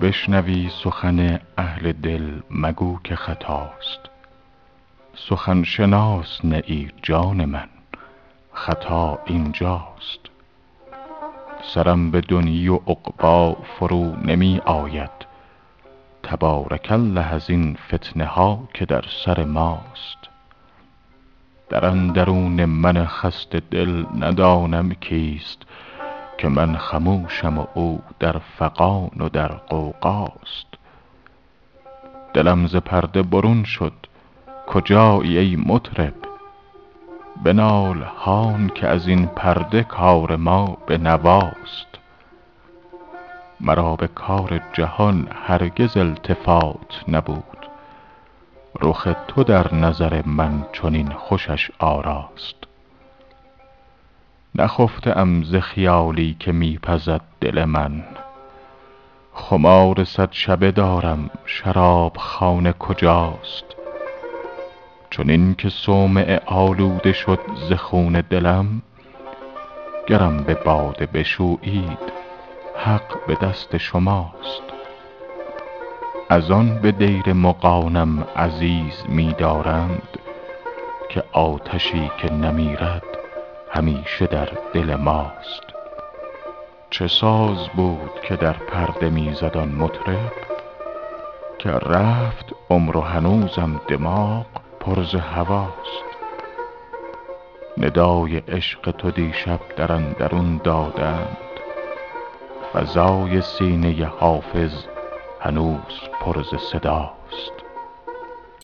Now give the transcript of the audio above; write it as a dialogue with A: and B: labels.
A: بشنوی سخن اهل دل مگو که خطاست. سخن شناس نه ای جان من خطا اینجاست. سرم به دنیی و عقبی فرو نمی آید. تبارک الله از این فتنه ها که در سر ماست. در اندرون من خسته دل ندانم کیست. که من خموشم و او در فغان و در غوغاست دلم ز پرده برون شد. کجایی ای مطرب؟ بنال هان که از این پرده کار ما به نواست. مرا به کار جهان هرگز التفات نبود. رخ تو در نظر من چنین خوشش آراست. نخفته ام ز خیالی که می پزد دل من. خمار صد شبه دارم شرابخانه کجاست؟ چنین که صومعه آلوده شد ز خون دلم گرم به باده بشویید حق به دست شماست. از آن به دیر مغانم عزیز می دارند که آتشی که نمیرد همیشه در دل ماست. چه ساز بود که در پرده می زد آن مطرب که رفت عمر و هنوزم دماغ پر ز هواست. ندای عشق تو دیشب در اندرون دادند. فضای سینه حافظ هنوز پر ز صداست.